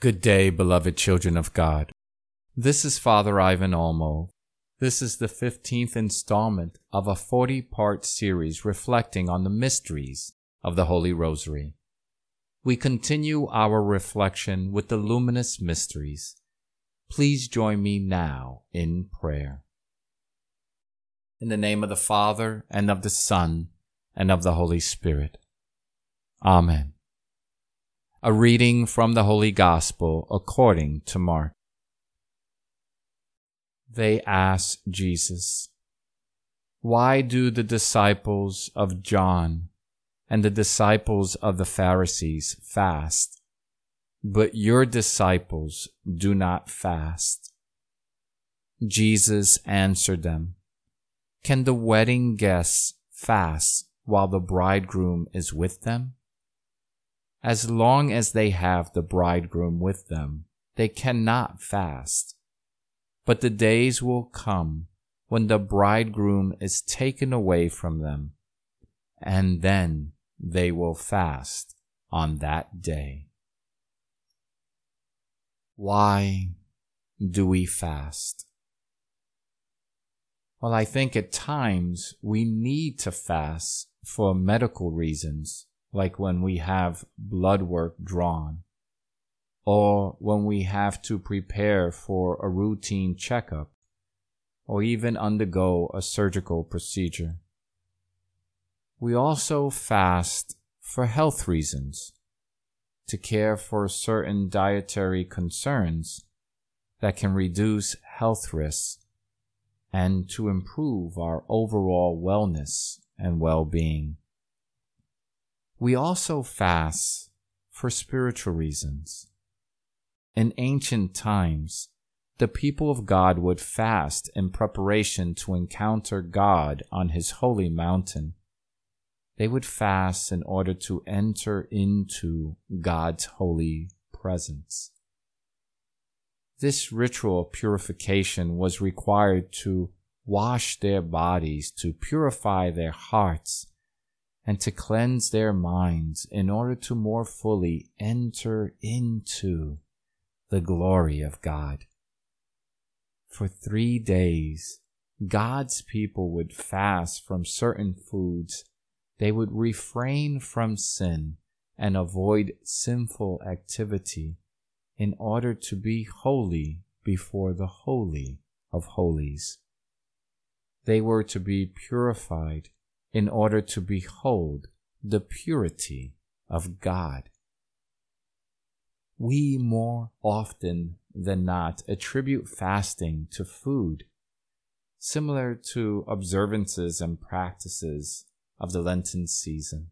Good day, beloved children of God. This is Father Ivan Olmo. This is the 15th installment of a 40 part series reflecting on the mysteries of the Holy Rosary. We continue our reflection with the luminous mysteries. Please join me now in prayer. In the name of the Father, and of the Son, and of the Holy Spirit. Amen. A reading from the Holy Gospel according to Mark. They asked Jesus, Why do the disciples of John and the disciples of the Pharisees fast, but your disciples do not fast? Jesus answered them, Can the wedding guests fast while the bridegroom is with them? As long as they have the bridegroom with them, they cannot fast. But the days will come when the bridegroom is taken away from them, and then they will fast on that day. Why do we fast? Well, I think at times we need to fast for medical reasons like when we have blood work drawn, or when we have to prepare for a routine checkup, or even undergo a surgical procedure. We also fast for health reasons, to care for certain dietary concerns that can reduce health risks and to improve our overall wellness and well being. We also fast for spiritual reasons. In ancient times, the people of God would fast in preparation to encounter God on his holy mountain. They would fast in order to enter into God's holy presence. This ritual of purification was required to wash their bodies, to purify their hearts, and to cleanse their minds in order to more fully enter into the glory of God. For three days, God's people would fast from certain foods. They would refrain from sin and avoid sinful activity in order to be holy before the Holy of Holies. They were to be purified in order to behold the purity of God. We more often than not attribute fasting to food, similar to observances and practices of the Lenten season.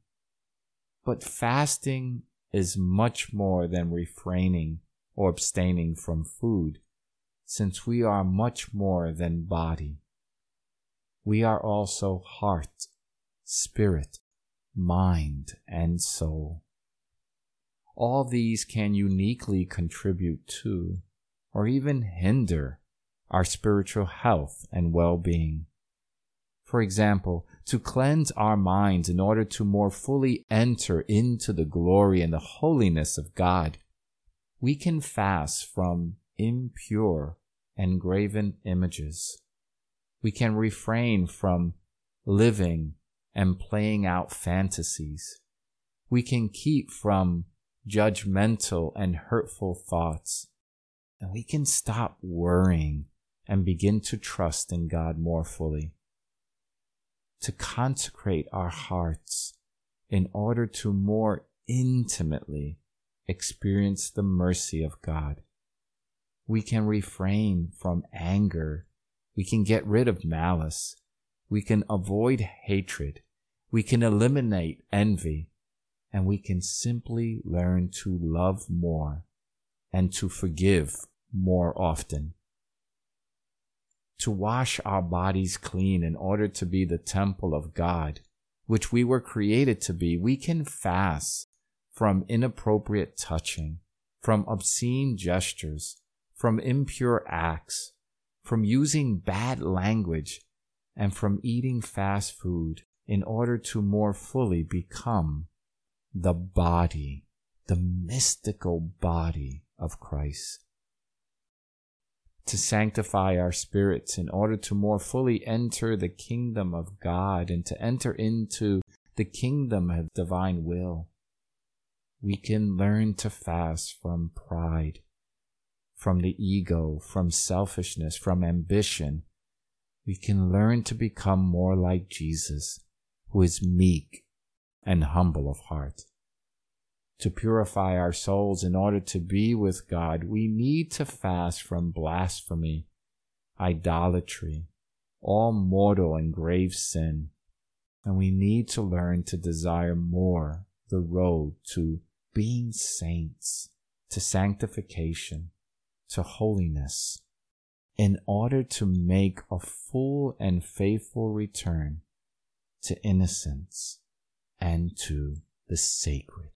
But fasting is much more than refraining or abstaining from food, since we are much more than body. We are also heart spirit, mind, and soul. All these can uniquely contribute to, or even hinder, our spiritual health and well being. For example, to cleanse our minds in order to more fully enter into the glory and the holiness of God, we can fast from impure and graven images. We can refrain from living and playing out fantasies. We can keep from judgmental and hurtful thoughts. And we can stop worrying and begin to trust in God more fully. To consecrate our hearts in order to more intimately experience the mercy of God. We can refrain from anger. We can get rid of malice. We can avoid hatred we can eliminate envy and we can simply learn to love more and to forgive more often. To wash our bodies clean in order to be the temple of God, which we were created to be, we can fast from inappropriate touching, from obscene gestures, from impure acts, from using bad language, and from eating fast food in order to more fully become the body, the mystical body of Christ. To sanctify our spirits in order to more fully enter the kingdom of God and to enter into the kingdom of divine will, we can learn to fast from pride, from the ego, from selfishness, from ambition. We can learn to become more like Jesus, who is meek and humble of heart. To purify our souls in order to be with God, we need to fast from blasphemy, idolatry, all mortal and grave sin, and we need to learn to desire more the road to being saints, to sanctification, to holiness, in order to make a full and faithful return to innocence and to the sacred.